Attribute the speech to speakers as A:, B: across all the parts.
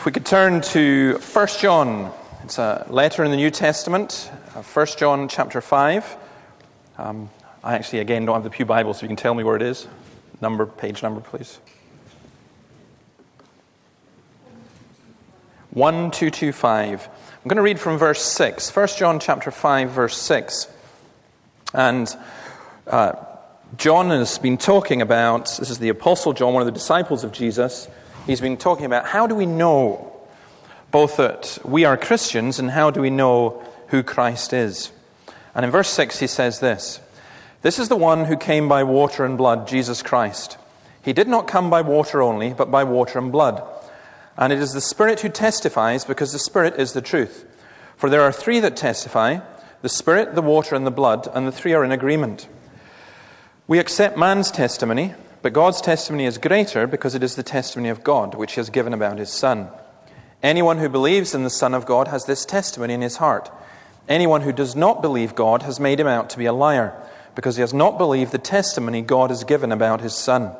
A: If we could turn to 1 John, it's a letter in the New Testament, 1 John chapter 5. Um, I actually, again, don't have the Pew Bible, so you can tell me where it is. Number, page number, please. 1225. I'm going to read from verse 6. 1 John chapter 5, verse 6. And uh, John has been talking about, this is the Apostle John, one of the disciples of Jesus he's been talking about how do we know both that we are Christians and how do we know who Christ is. And in verse 6, he says this This is the one who came by water and blood, Jesus Christ. He did not come by water only, but by water and blood. And it is the Spirit who testifies, because the Spirit is the truth. For there are three that testify the Spirit, the water, and the blood, and the three are in agreement. We accept man's testimony but God's testimony is greater because it is the testimony of God, which He has given about His Son. Anyone who believes in the Son of God has this testimony in his heart. Anyone who does not believe God has made him out to be a liar, because he has not believed the testimony God has given about His Son.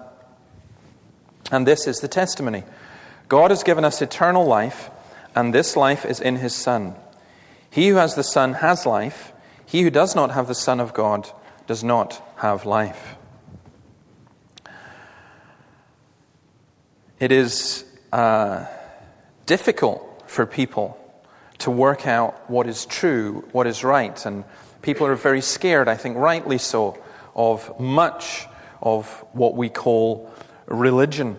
A: And this is the testimony God has given us eternal life, and this life is in His Son. He who has the Son has life. He who does not have the Son of God does not have life. It is uh, difficult for people to work out what is true, what is right, and people are very scared, I think rightly so, of much of what we call religion.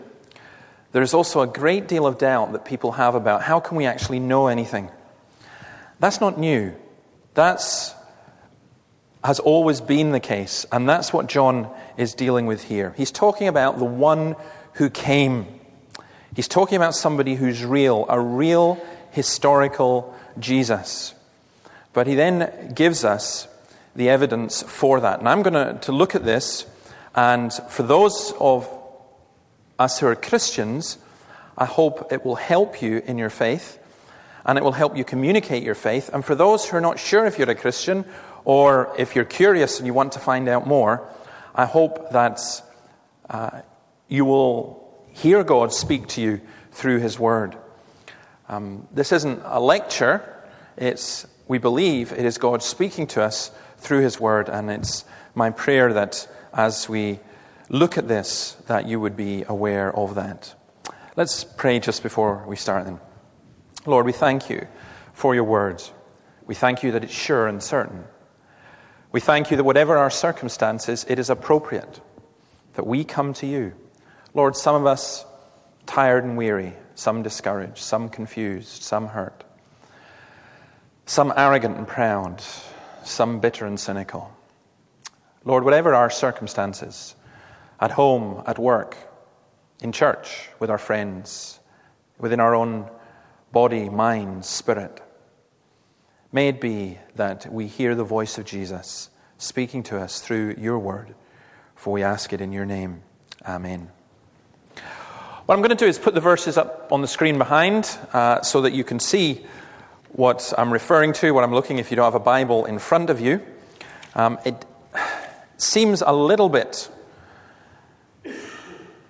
A: There's also a great deal of doubt that people have about how can we actually know anything. That's not new. That's has always been the case, and that's what John is dealing with here. He's talking about the one who came He's talking about somebody who's real, a real historical Jesus. But he then gives us the evidence for that. And I'm going to, look at this, and for those of us who are Christians, I hope it will help you in your faith, and it will help you communicate your faith. And for those who are not sure if you're a Christian, or if you're curious and you want to find out more, I hope that uh, you will hear God speak to you through His Word. Um, this isn't a lecture, it's, we believe it is God speaking to us through His Word, and it's my prayer that as we look at this, that you would be aware of that. Let's pray just before we start then. Lord, we thank you for your words. We thank you that it's sure and certain. We thank you that whatever our circumstances, it is appropriate that we come to you Lord, some of us tired and weary, some discouraged, some confused, some hurt, some arrogant and proud, some bitter and cynical. Lord, whatever our circumstances, at home, at work, in church, with our friends, within our own body, mind, spirit, may it be that we hear the voice of Jesus speaking to us through your word, for we ask it in your name. Amen. What I'm going to do is put the verses up on the screen behind uh, so that you can see what I'm referring to, what I'm looking if you don't have a Bible in front of you. Um, it seems a little bit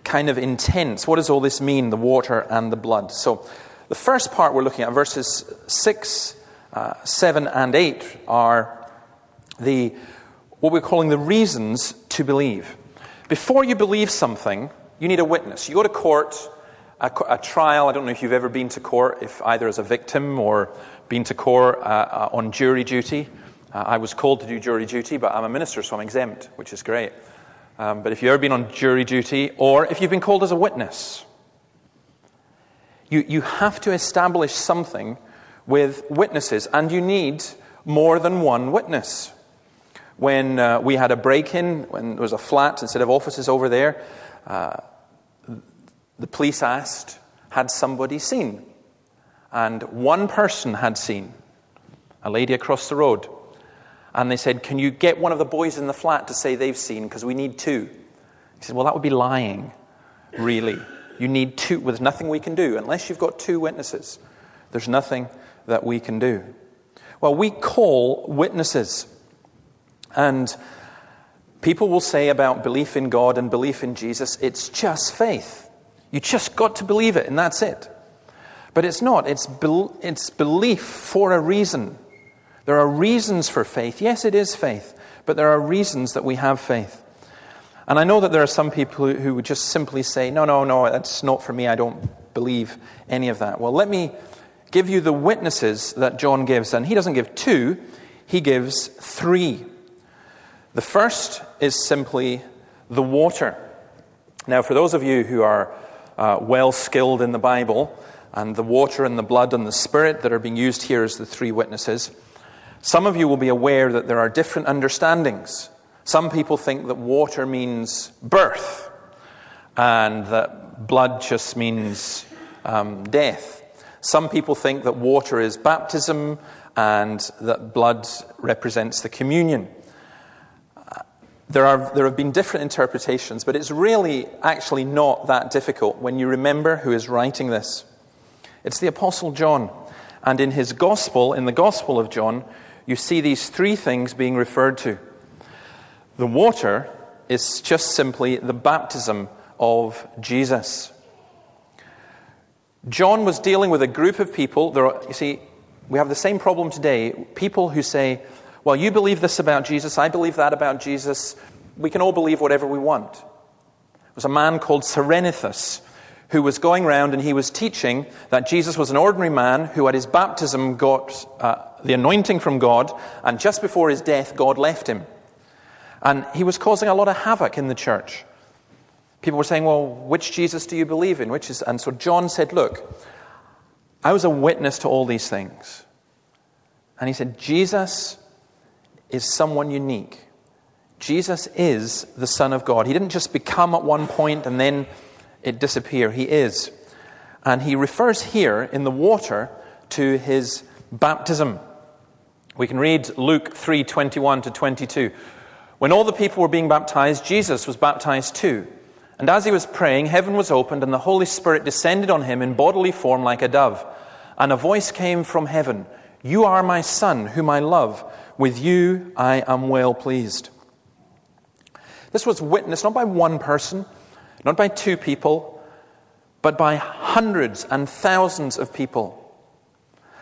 A: kind of intense. What does all this mean, the water and the blood? So, the first part we're looking at, verses 6, uh, 7, and 8, are the, what we're calling the reasons to believe. Before you believe something, you need a witness. You go to court, a, a, trial. I don't know if you've ever been to court, if either as a victim or been to court uh, uh, on jury duty. Uh, I was called to do jury duty, but I'm a minister, so I'm exempt, which is great. Um, but if you've ever been on jury duty, or if you've been called as a witness, you, you have to establish something with witnesses, and you need more than one witness. When uh, we had a break in, when there was a flat instead of offices over there, uh, the police asked, had somebody seen? And one person had seen, a lady across the road. And they said, Can you get one of the boys in the flat to say they've seen? Because we need two. He said, Well, that would be lying, really. You need two. There's nothing we can do. Unless you've got two witnesses, there's nothing that we can do. Well, we call witnesses. And people will say about belief in God and belief in Jesus, it's just faith. You just got to believe it, and that's it. But it's not. It's, be- it's belief for a reason. There are reasons for faith. Yes, it is faith, but there are reasons that we have faith. And I know that there are some people who, who would just simply say, no, no, no, that's not for me. I don't believe any of that. Well, let me give you the witnesses that John gives. And he doesn't give two, he gives three. The first is simply the water. Now, for those of you who are uh, well skilled in the Bible, and the water and the blood and the spirit that are being used here as the three witnesses, some of you will be aware that there are different understandings. Some people think that water means birth, and that blood just means um, death. Some people think that water is baptism and that blood represents the communion. There, are, there have been different interpretations, but it's really actually not that difficult when you remember who is writing this. It's the Apostle John. And in his Gospel, in the Gospel of John, you see these three things being referred to. The water is just simply the baptism of Jesus. John was dealing with a group of people. There are, you see, we have the same problem today. People who say, well, you believe this about Jesus, I believe that about Jesus. We can all believe whatever we want. There was a man called Cerinthus who was going around and he was teaching that Jesus was an ordinary man who at his baptism got uh, the anointing from God, and just before his death, God left him. And he was causing a lot of havoc in the church. People were saying, Well, which Jesus do you believe in? Which is... And so John said, Look, I was a witness to all these things. And he said, Jesus is someone unique. Jesus is the Son of God. He didn't just become at one point and then it disappear. He is. And he refers here in the water to his baptism. We can read Luke 3 21 to 22. When all the people were being baptized, Jesus was baptized too. And as he was praying, heaven was opened, and the Holy Spirit descended on him in bodily form like a dove. And a voice came from heaven You are my Son, whom I love. With you I am well pleased. This was witnessed not by one person, not by two people, but by hundreds and thousands of people.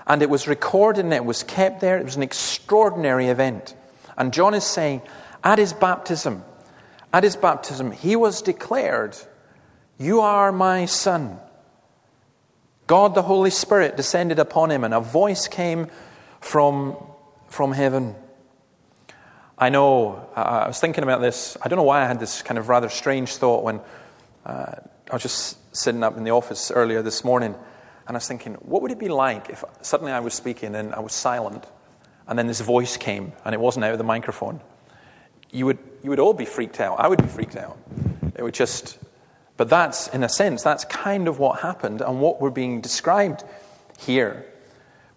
A: And it was recorded and it was kept there. It was an extraordinary event. And John is saying, at his baptism, at his baptism, he was declared, You are my son. God the Holy Spirit descended upon him, and a voice came from, from heaven. I know, uh, I was thinking about this. I don't know why I had this kind of rather strange thought when uh, I was just sitting up in the office earlier this morning, and I was thinking, what would it be like if suddenly I was speaking and I was silent, and then this voice came, and it wasn't out of the microphone? You would, you would all be freaked out. I would be freaked out. It would just, but that's, in a sense, that's kind of what happened, and what we're being described here,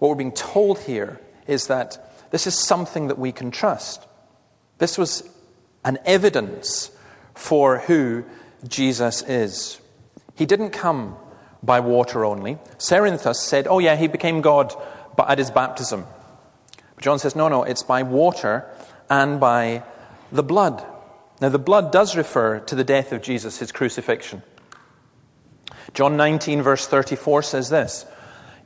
A: what we're being told here, is that this is something that we can trust. This was an evidence for who Jesus is. He didn't come by water only. Cerinthus said, oh, yeah, he became God at his baptism. But John says, no, no, it's by water and by the blood. Now, the blood does refer to the death of Jesus, his crucifixion. John 19, verse 34 says this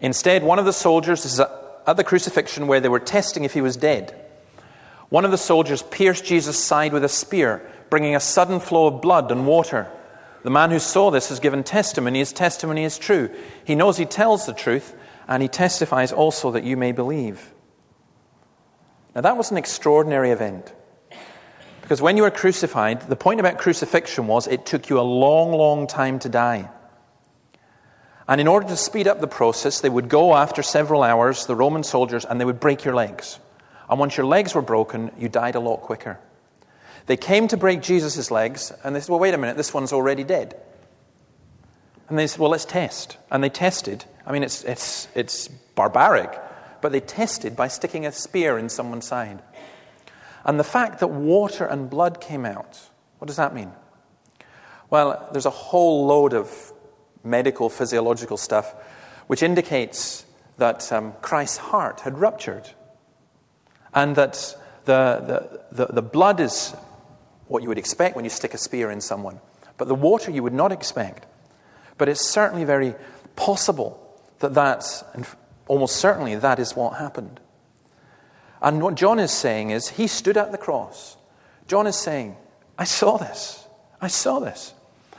A: Instead, one of the soldiers, this is at the crucifixion where they were testing if he was dead, one of the soldiers pierced Jesus' side with a spear bringing a sudden flow of blood and water. The man who saw this has given testimony. His testimony is true. He knows he tells the truth, and he testifies also that you may believe. Now, that was an extraordinary event. Because when you were crucified, the point about crucifixion was it took you a long, long time to die. And in order to speed up the process, they would go after several hours, the Roman soldiers, and they would break your legs. And once your legs were broken, you died a lot quicker. They came to break Jesus' legs, and they said, Well, wait a minute, this one's already dead. And they said, Well, let's test. And they tested. I mean, it's, it's, it's barbaric, but they tested by sticking a spear in someone's side. And the fact that water and blood came out, what does that mean? Well, there's a whole load of medical, physiological stuff which indicates that um, Christ's heart had ruptured and that the, the, the, the blood is what you would expect when you stick a spear in someone. But the water you would not expect. But it's certainly very possible that that's, and almost certainly, that is what happened. And what John is saying is, he stood at the cross. John is saying, I saw this. I saw this.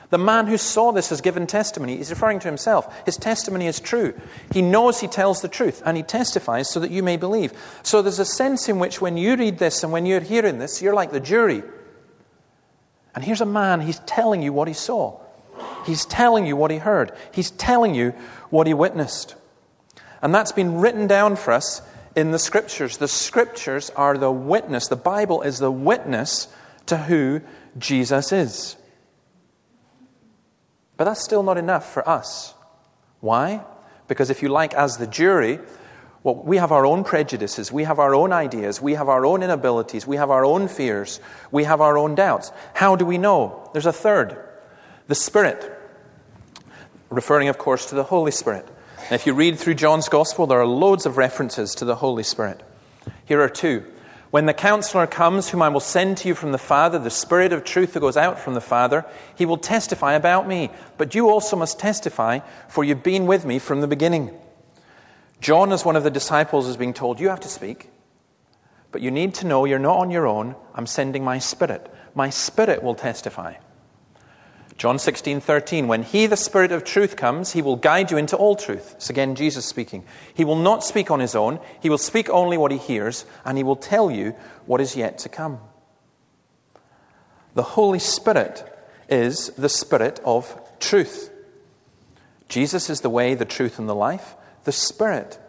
A: The man who saw this has given testimony. He's referring to himself. His testimony is true. He knows he tells the truth, and he testifies so that you may believe. So there's a sense in which when you read this and when you're hearing this, you're like the jury. And here's a man, he's telling you what he saw. He's telling you what he heard. He's telling you what he witnessed. And that's been written down for us in the scriptures. The scriptures are the witness. The Bible is the witness to who Jesus is. But that's still not enough for us. Why? Because if you like, as the jury, well, we have our own prejudices, we have our own ideas, we have our own inabilities, we have our own fears, we have our own doubts. How do we know? There's a third the Spirit, referring, of course, to the Holy Spirit. And if you read through John's Gospel, there are loads of references to the Holy Spirit. Here are two. When the counselor comes, whom I will send to you from the Father, the Spirit of truth who goes out from the Father, he will testify about me. But you also must testify, for you've been with me from the beginning. John, as one of the disciples, is being told, You have to speak, but you need to know you're not on your own. I'm sending my Spirit. My Spirit will testify. John 16, 13, when he, the Spirit of truth, comes, he will guide you into all truth. It's again Jesus speaking. He will not speak on his own, he will speak only what he hears, and he will tell you what is yet to come. The Holy Spirit is the Spirit of truth. Jesus is the way, the truth, and the life. The Spirit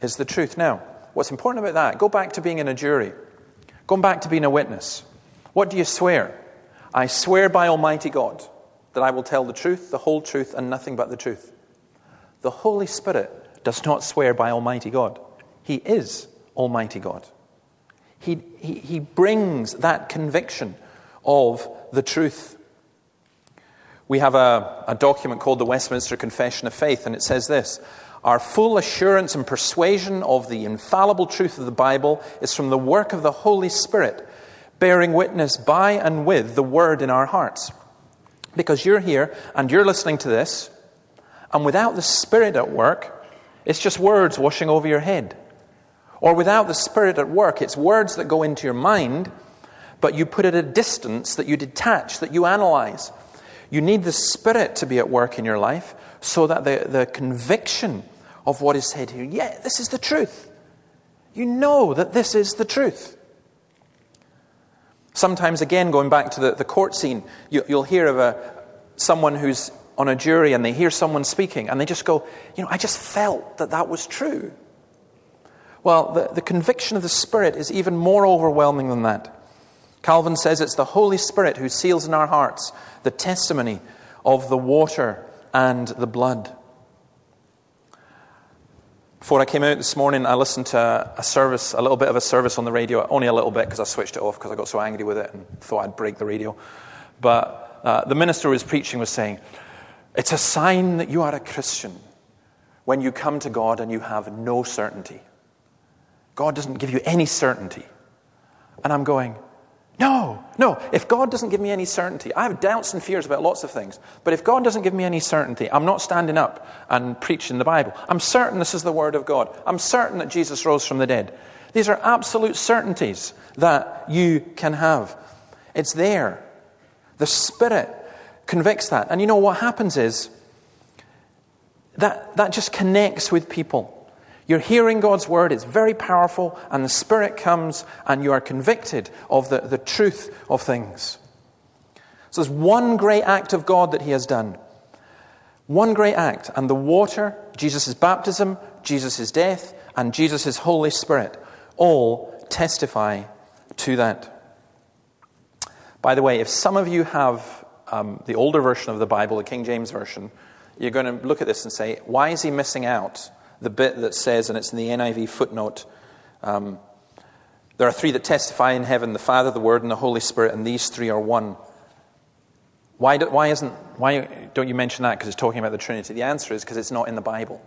A: is the truth. Now, what's important about that? Go back to being in a jury, going back to being a witness. What do you swear? I swear by Almighty God that I will tell the truth, the whole truth, and nothing but the truth. The Holy Spirit does not swear by Almighty God, He is Almighty God. He, he, he brings that conviction of the truth. We have a, a document called the Westminster Confession of Faith, and it says this Our full assurance and persuasion of the infallible truth of the Bible is from the work of the Holy Spirit, bearing witness by and with the Word in our hearts. Because you're here and you're listening to this, and without the Spirit at work, it's just words washing over your head. Or without the Spirit at work, it's words that go into your mind, but you put at a distance, that you detach, that you analyze. You need the Spirit to be at work in your life so that the, the conviction of what is said here, yeah, this is the truth. You know that this is the truth. Sometimes, again, going back to the, the court scene, you, will hear of a, someone who's on a jury and they hear someone speaking and they just go, You know, I just felt that that was true. Well, the, the conviction of the Spirit is even more overwhelming than that. Calvin says it's the Holy Spirit who seals in our hearts the testimony of the water and the blood. Before I came out this morning, I listened to a service, a little bit of a service on the radio, only a little bit because I switched it off because I got so angry with it and thought I'd break the radio. But uh, the minister who was preaching was saying, It's a sign that you are a Christian when you come to God and you have no certainty. God doesn't give you any certainty. And I'm going, no, no. If God doesn't give me any certainty, I have doubts and fears about lots of things. But if God doesn't give me any certainty, I'm not standing up and preaching the Bible. I'm certain this is the Word of God. I'm certain that Jesus rose from the dead. These are absolute certainties that you can have. It's there. The Spirit convicts that. And you know what happens is that, that just connects with people. You're hearing God's word, it's very powerful, and the Spirit comes and you are convicted of the, the truth of things. So there's one great act of God that He has done. One great act, and the water, Jesus' baptism, Jesus' death, and Jesus' Holy Spirit all testify to that. By the way, if some of you have um, the older version of the Bible, the King James Version, you're going to look at this and say, why is he missing out the bit that says, and it's in the NIV footnote, um, there are three that testify in heaven the Father, the Word, and the Holy Spirit, and these three are one. Why, do, why, isn't, why don't you mention that because it's talking about the Trinity? The answer is because it's not in the Bible.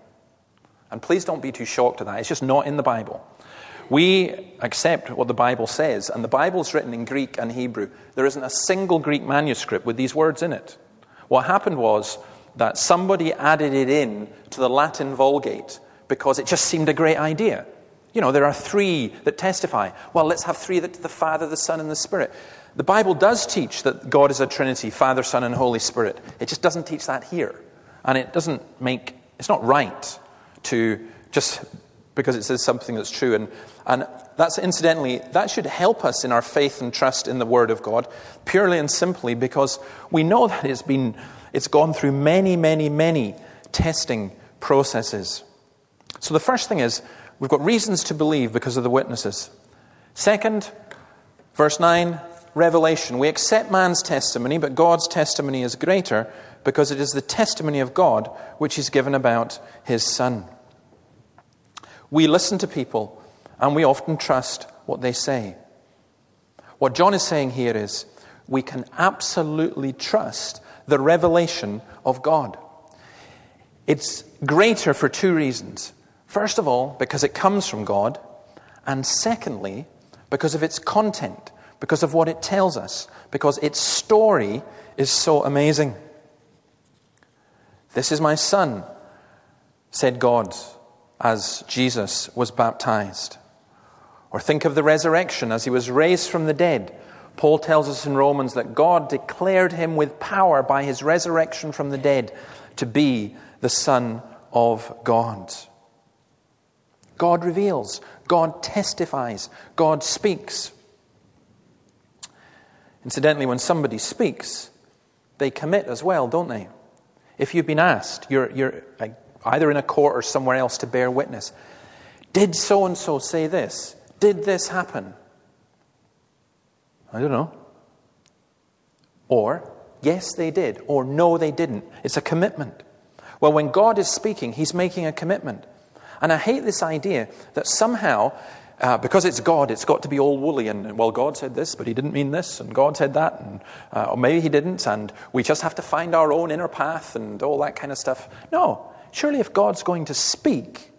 A: And please don't be too shocked at that. It's just not in the Bible. We accept what the Bible says, and the Bible's written in Greek and Hebrew. There isn't a single Greek manuscript with these words in it. What happened was that somebody added it in to the Latin Vulgate because it just seemed a great idea. You know, there are three that testify. Well, let's have three that the Father, the Son, and the Spirit. The Bible does teach that God is a Trinity Father, Son, and Holy Spirit. It just doesn't teach that here. And it doesn't make, it's not right to just because it says something that's true. And, and that's incidentally, that should help us in our faith and trust in the Word of God, purely and simply because we know that it's been, it's gone through many, many, many testing processes. So the first thing is, we've got reasons to believe because of the witnesses. Second, verse 9, revelation. We accept man's testimony, but God's testimony is greater because it is the testimony of God which is given about his Son. We listen to people and we often trust what they say. What John is saying here is we can absolutely trust the revelation of God. It's greater for two reasons. First of all, because it comes from God, and secondly, because of its content, because of what it tells us, because its story is so amazing. This is my son, said God as Jesus was baptized. Or think of the resurrection as he was raised from the dead. Paul tells us in Romans that God declared him with power by his resurrection from the dead to be the Son of God. God reveals, God testifies, God speaks. Incidentally, when somebody speaks, they commit as well, don't they? If you've been asked, you're, you're either in a court or somewhere else to bear witness. Did so and so say this? Did this happen? I don't know. Or, yes, they did. Or, no, they didn't. It's a commitment. Well, when God is speaking, He's making a commitment. And I hate this idea that somehow, uh, because it's God, it's got to be all woolly and, well, God said this, but He didn't mean this, and God said that, and, uh, or maybe He didn't, and we just have to find our own inner path and all that kind of stuff. No. Surely, if God's going to speak,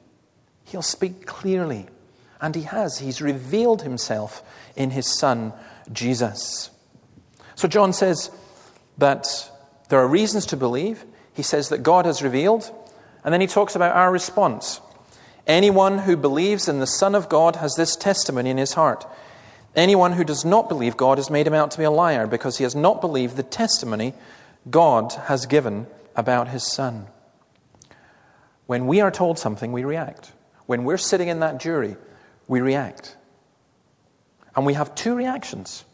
A: He'll speak clearly. And He has. He's revealed Himself in His Son, Jesus. So, John says that there are reasons to believe. He says that God has revealed. And then he talks about our response. Anyone who believes in the Son of God has this testimony in his heart. Anyone who does not believe God has made him out to be a liar because he has not believed the testimony God has given about his Son. When we are told something, we react. When we're sitting in that jury, we react. And we have two reactions.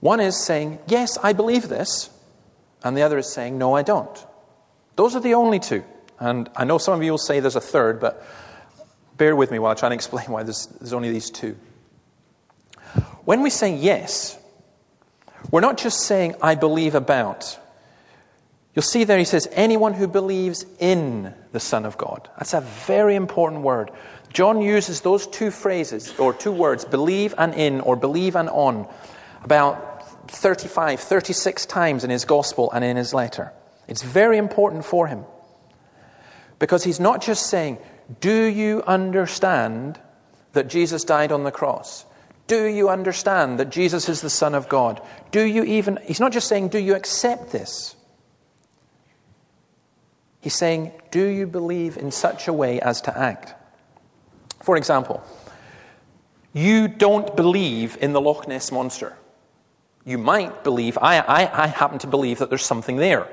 A: One is saying, Yes, I believe this. And the other is saying, No, I don't. Those are the only two. And I know some of you will say there's a third, but bear with me while I try and explain why there's, there's only these two. When we say yes, we're not just saying, I believe about. You'll see there he says, anyone who believes in the Son of God. That's a very important word. John uses those two phrases, or two words, believe and in, or believe and on, about 35, 36 times in his gospel and in his letter. It's very important for him. Because he's not just saying, Do you understand that Jesus died on the cross? Do you understand that Jesus is the Son of God? Do you even, he's not just saying, Do you accept this? He's saying, Do you believe in such a way as to act? For example, you don't believe in the Loch Ness Monster. You might believe, I, I, I happen to believe that there's something there.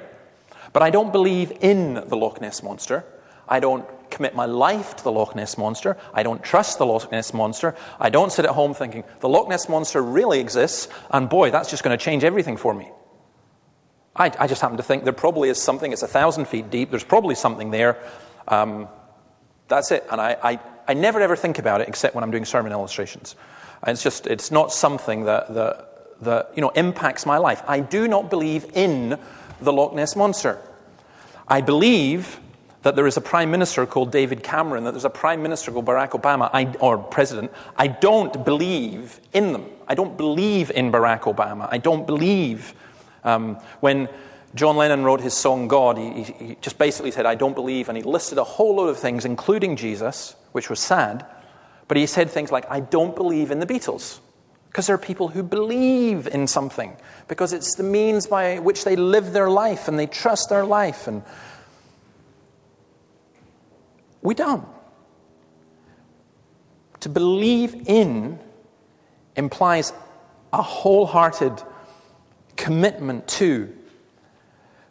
A: But I don't believe in the Loch Ness Monster. I don't commit my life to the Loch Ness Monster. I don't trust the Loch Ness Monster. I don't sit at home thinking, the Loch Ness Monster really exists, and boy, that's just going to change everything for me. I, I, just happen to think there probably is something. It's a thousand feet deep. There's probably something there. Um, that's it. And I, I, I, never ever think about it except when I'm doing sermon illustrations. And it's just, it's not something that, that, that you know, impacts my life. I do not believe in the Loch Ness Monster. I believe that there is a prime minister called David Cameron, that there's a prime minister called Barack Obama, I, or president. I don't believe in them. I don't believe in Barack Obama. I don't believe um, when John Lennon wrote his song God, he, he, just basically said, I don't believe, and he listed a whole load of things, including Jesus, which was sad. But he said things like, I don't believe in the Beatles. Because there are people who believe in something, because it's the means by which they live their life and they trust their life. And We don't. To believe in implies a wholehearted commitment to.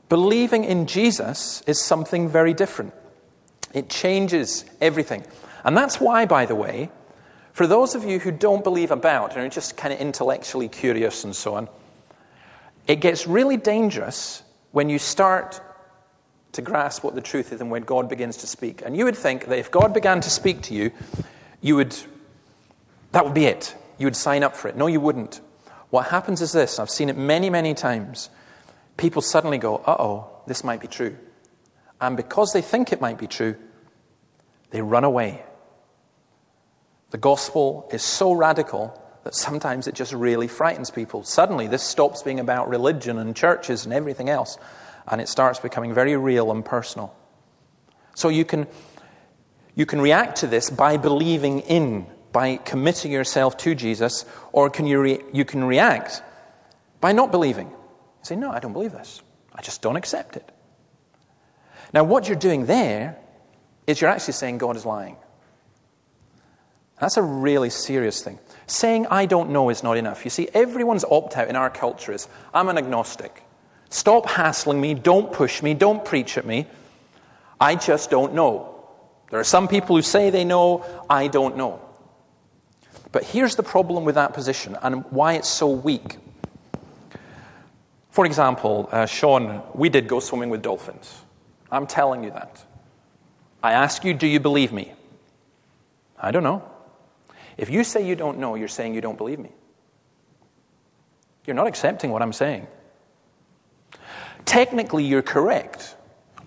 A: Believing in Jesus is something very different. It changes everything. And that's why, by the way, for those of you who don't believe about and are just kind of intellectually curious and so on, it gets really dangerous when you start to grasp what the truth is and when God begins to speak. And you would think that if God began to speak to you, you would, that would be it. You would sign up for it. No, you wouldn't. What happens is this I've seen it many, many times. People suddenly go, uh oh, this might be true. And because they think it might be true, they run away. The gospel is so radical that sometimes it just really frightens people. Suddenly, this stops being about religion and churches and everything else, and it starts becoming very real and personal. So you can, you can react to this by believing in, by committing yourself to Jesus, or can you, re, you can react by not believing. You say, No, I don't believe this. I just don't accept it. Now, what you're doing there is you're actually saying God is lying. That's a really serious thing. Saying I don't know is not enough. You see, everyone's opt out in our culture is I'm an agnostic. Stop hassling me, don't push me, don't preach at me. I just don't know. There are some people who say they know, I don't know. But here's the problem with that position and why it's so weak. For example, uh, Sean, we did go swimming with dolphins. I'm telling you that. I ask you, do you believe me? I don't know. If you say you don't know, you're saying you don't believe me. You're not accepting what I'm saying. Technically, you're correct.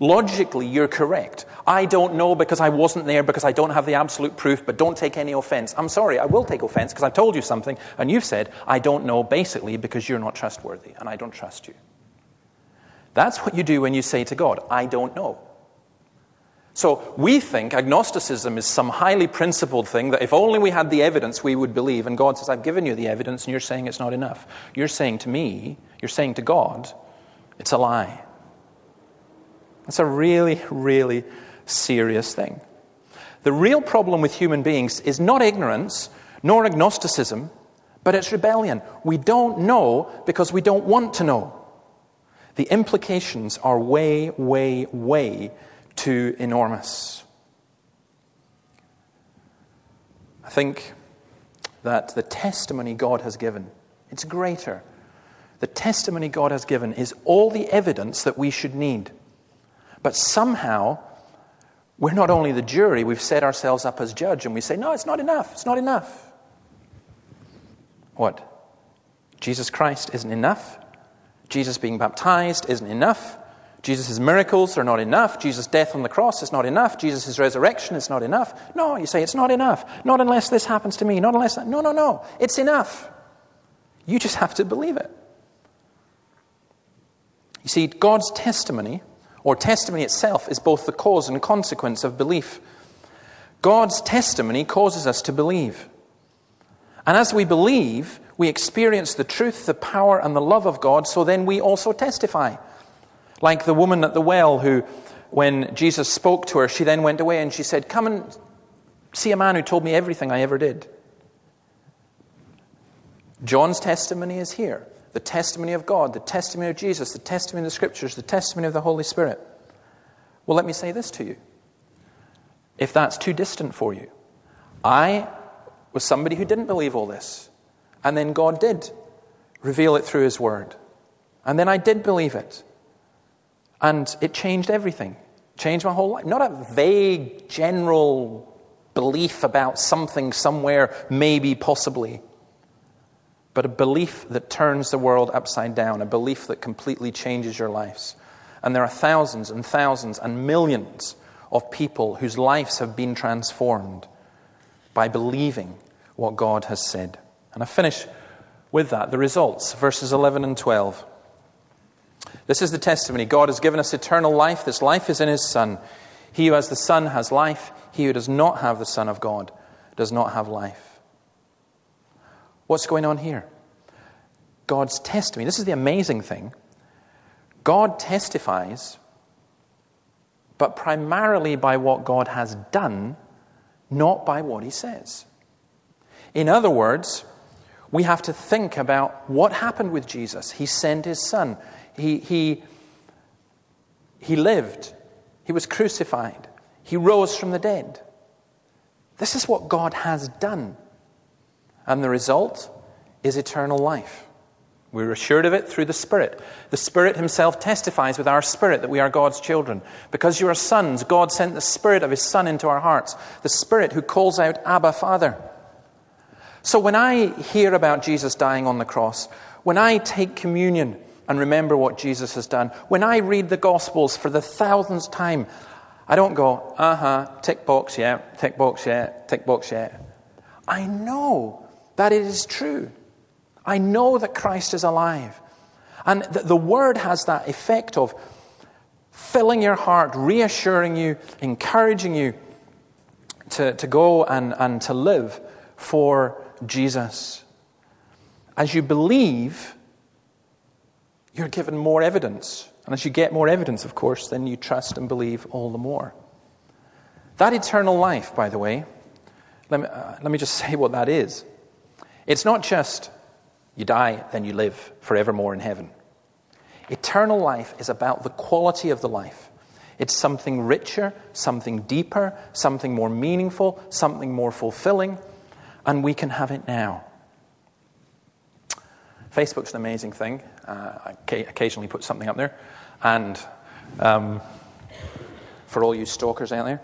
A: Logically, you're correct. I don't know because I wasn't there, because I don't have the absolute proof, but don't take any offense. I'm sorry, I will take offense because I've told you something, and you've said, I don't know basically because you're not trustworthy, and I don't trust you. That's what you do when you say to God, I don't know. So we think agnosticism is some highly principled thing that if only we had the evidence, we would believe. And God says, I've given you the evidence, and you're saying it's not enough. You're saying to me, you're saying to God, it's a lie. That's a really, really serious thing. The real problem with human beings is not ignorance, nor agnosticism, but it's rebellion. We don't know because we don't want to know. The implications are way, way, way too enormous. I think that the testimony God has given, it's greater. The testimony God has given is all the evidence that we should need. But somehow, we're not only the jury, we've set ourselves up as judge and we say, no, it's not enough, it's not enough. What? Jesus Christ isn't enough? Jesus being baptized isn't enough? Jesus' miracles are not enough. Jesus' death on the cross is not enough. Jesus' resurrection is not enough. No, you say it's not enough. Not unless this happens to me. Not unless that. No, no, no. It's enough. You just have to believe it. You see, God's testimony, or testimony itself, is both the cause and consequence of belief. God's testimony causes us to believe. And as we believe, we experience the truth, the power, and the love of God, so then we also testify. Like the woman at the well who, when Jesus spoke to her, she then went away and she said, Come and see a man who told me everything I ever did. John's testimony is here the testimony of God, the testimony of Jesus, the testimony of the Scriptures, the testimony of the Holy Spirit. Well, let me say this to you. If that's too distant for you, I was somebody who didn't believe all this. And then God did reveal it through His Word. And then I did believe it. And it changed everything, changed my whole life. Not a vague, general belief about something somewhere, maybe, possibly, but a belief that turns the world upside down, a belief that completely changes your lives. And there are thousands and thousands and millions of people whose lives have been transformed by believing what God has said. And I finish with that the results, verses 11 and 12. This is the testimony. God has given us eternal life. This life is in His Son. He who has the Son has life. He who does not have the Son of God does not have life. What's going on here? God's testimony. This is the amazing thing. God testifies but primarily by what God has done, not by what he says. In other words, we have to think about what happened with Jesus. He sent his son, he, he, he lived, he was crucified, he rose from the dead. This is what God has done. And the result is eternal life. We're assured of it through the Spirit. The Spirit Himself testifies with our spirit that we are God's children. Because you are sons, God sent the Spirit of His Son into our hearts, the Spirit who calls out, Abba, Father. So when I hear about Jesus dying on the cross, when I take communion and remember what Jesus has done, when I read the Gospels for the thousandth time, I don't go, uh huh, tick box, yeah, tick box, yeah, tick box, yeah. I know that it is true. I know that Christ is alive. And the, the word has that effect of filling your heart, reassuring you, encouraging you to, to go and, and to live for Jesus. As you believe, you're given more evidence. And as you get more evidence, of course, then you trust and believe all the more. That eternal life, by the way, let me, uh, let me just say what that is. It's not just you die, then you live forevermore in heaven. Eternal life is about the quality of the life. It's something richer, something deeper, something more meaningful, something more fulfilling, and we can have it now. Facebook's an amazing thing. Uh, I occasionally put something up there. And um, for all you stalkers out there,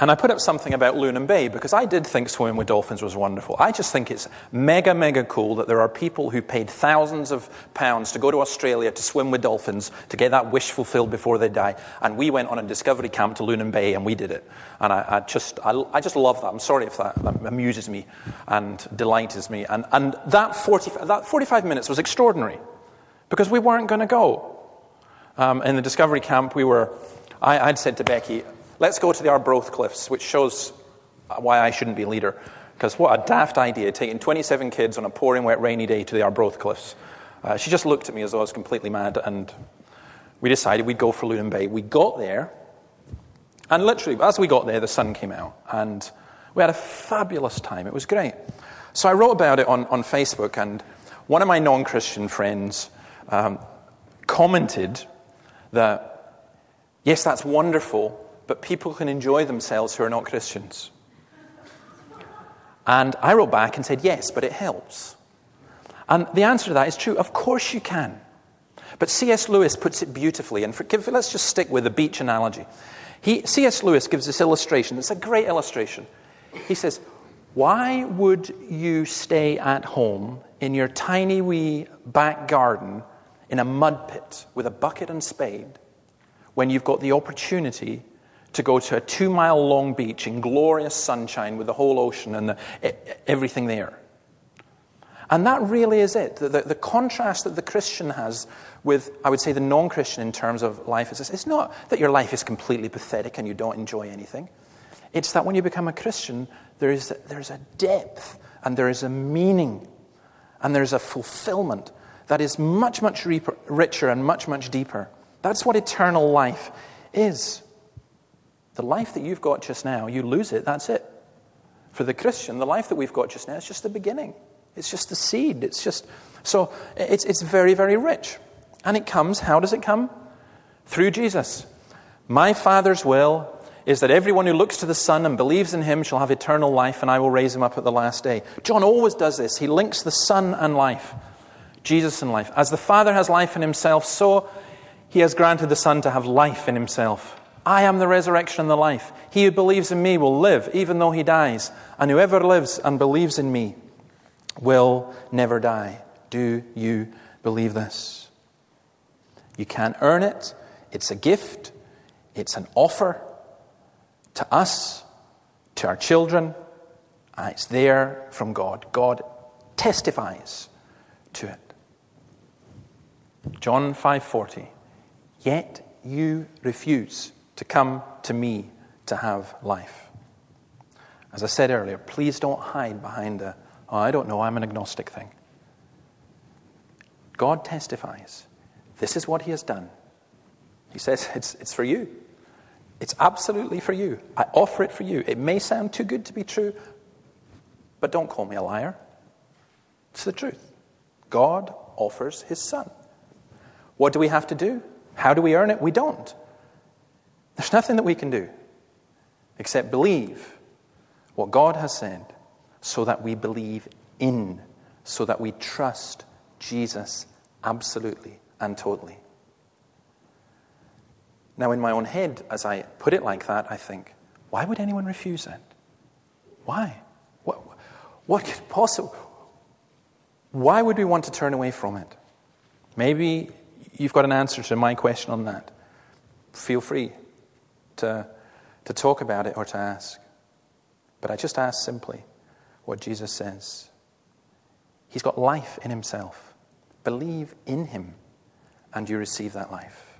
A: and I put up something about Lunan Bay because I did think swimming with dolphins was wonderful. I just think it's mega, mega cool that there are people who paid thousands of pounds to go to Australia to swim with dolphins to get that wish fulfilled before they die. And we went on a discovery camp to Lunan Bay and we did it. And I, I just, I, I, just love that. I'm sorry if that, that amuses me and delights me. And, and that, 40, that 45 minutes was extraordinary because we weren't going to go. Um, in the discovery camp, we were, I, I'd said to Becky, Let's go to the Arbroath Cliffs, which shows why I shouldn't be leader. Because what a daft idea, taking 27 kids on a pouring, wet, rainy day to the Arbroath Cliffs. Uh, she just looked at me as though I was completely mad, and we decided we'd go for Lunan Bay. We got there, and literally, as we got there, the sun came out, and we had a fabulous time. It was great. So I wrote about it on, on Facebook, and one of my non Christian friends um, commented that, yes, that's wonderful, but people can enjoy themselves who are not Christians. And I wrote back and said, yes, but it helps. And the answer to that is true. Of course you can. But C.S. Lewis puts it beautifully. And for, let's just stick with the beach analogy. C.S. Lewis gives this illustration. It's a great illustration. He says, Why would you stay at home in your tiny wee back garden in a mud pit with a bucket and spade when you've got the opportunity to go to a two mile long beach in glorious sunshine with the whole ocean and the, everything there. And that really is it. The, the, the, contrast that the Christian has with, I would say, the non Christian in terms of life is this. It's not that your life is completely pathetic and you don't enjoy anything. It's that when you become a Christian, there is, there's a depth and there is a meaning and there's a fulfillment that is much, much richer and much, much deeper. That's what eternal life is. The life that you've got just now, you lose it, that's it. For the Christian, the life that we've got just now is just the beginning. It's just the seed. It's just so it's it's very, very rich. And it comes, how does it come? Through Jesus. My Father's will is that everyone who looks to the Son and believes in him shall have eternal life, and I will raise him up at the last day. John always does this. He links the Son and life, Jesus and life. As the Father has life in himself, so he has granted the Son to have life in himself. I am the resurrection and the life. He who believes in me will live, even though he dies. And whoever lives and believes in me will never die. Do you believe this? You can't earn it. It's a gift. It's an offer to us, to our children. Ah, it's there from God. God testifies to it. John 5:40 Yet you refuse to come to me to have life. As I said earlier, please don't hide behind the, oh, I don't know, I'm an agnostic thing. God testifies. This is what he has done. He says, it's, it's for you. It's absolutely for you. I offer it for you. It may sound too good to be true, but don't call me a liar. It's the truth. God offers his son. What do we have to do? How do we earn it? We don't. There's nothing that we can do except believe what God has said so that we believe in, so that we trust Jesus absolutely and totally. Now, in my own head, as I put it like that, I think, why would anyone refuse that? Why? What, what could possibly. Why would we want to turn away from it? Maybe you've got an answer to my question on that. Feel free to, to talk about it or to ask. But I just ask simply what Jesus says. He's got life in himself. Believe in him, and you receive that life.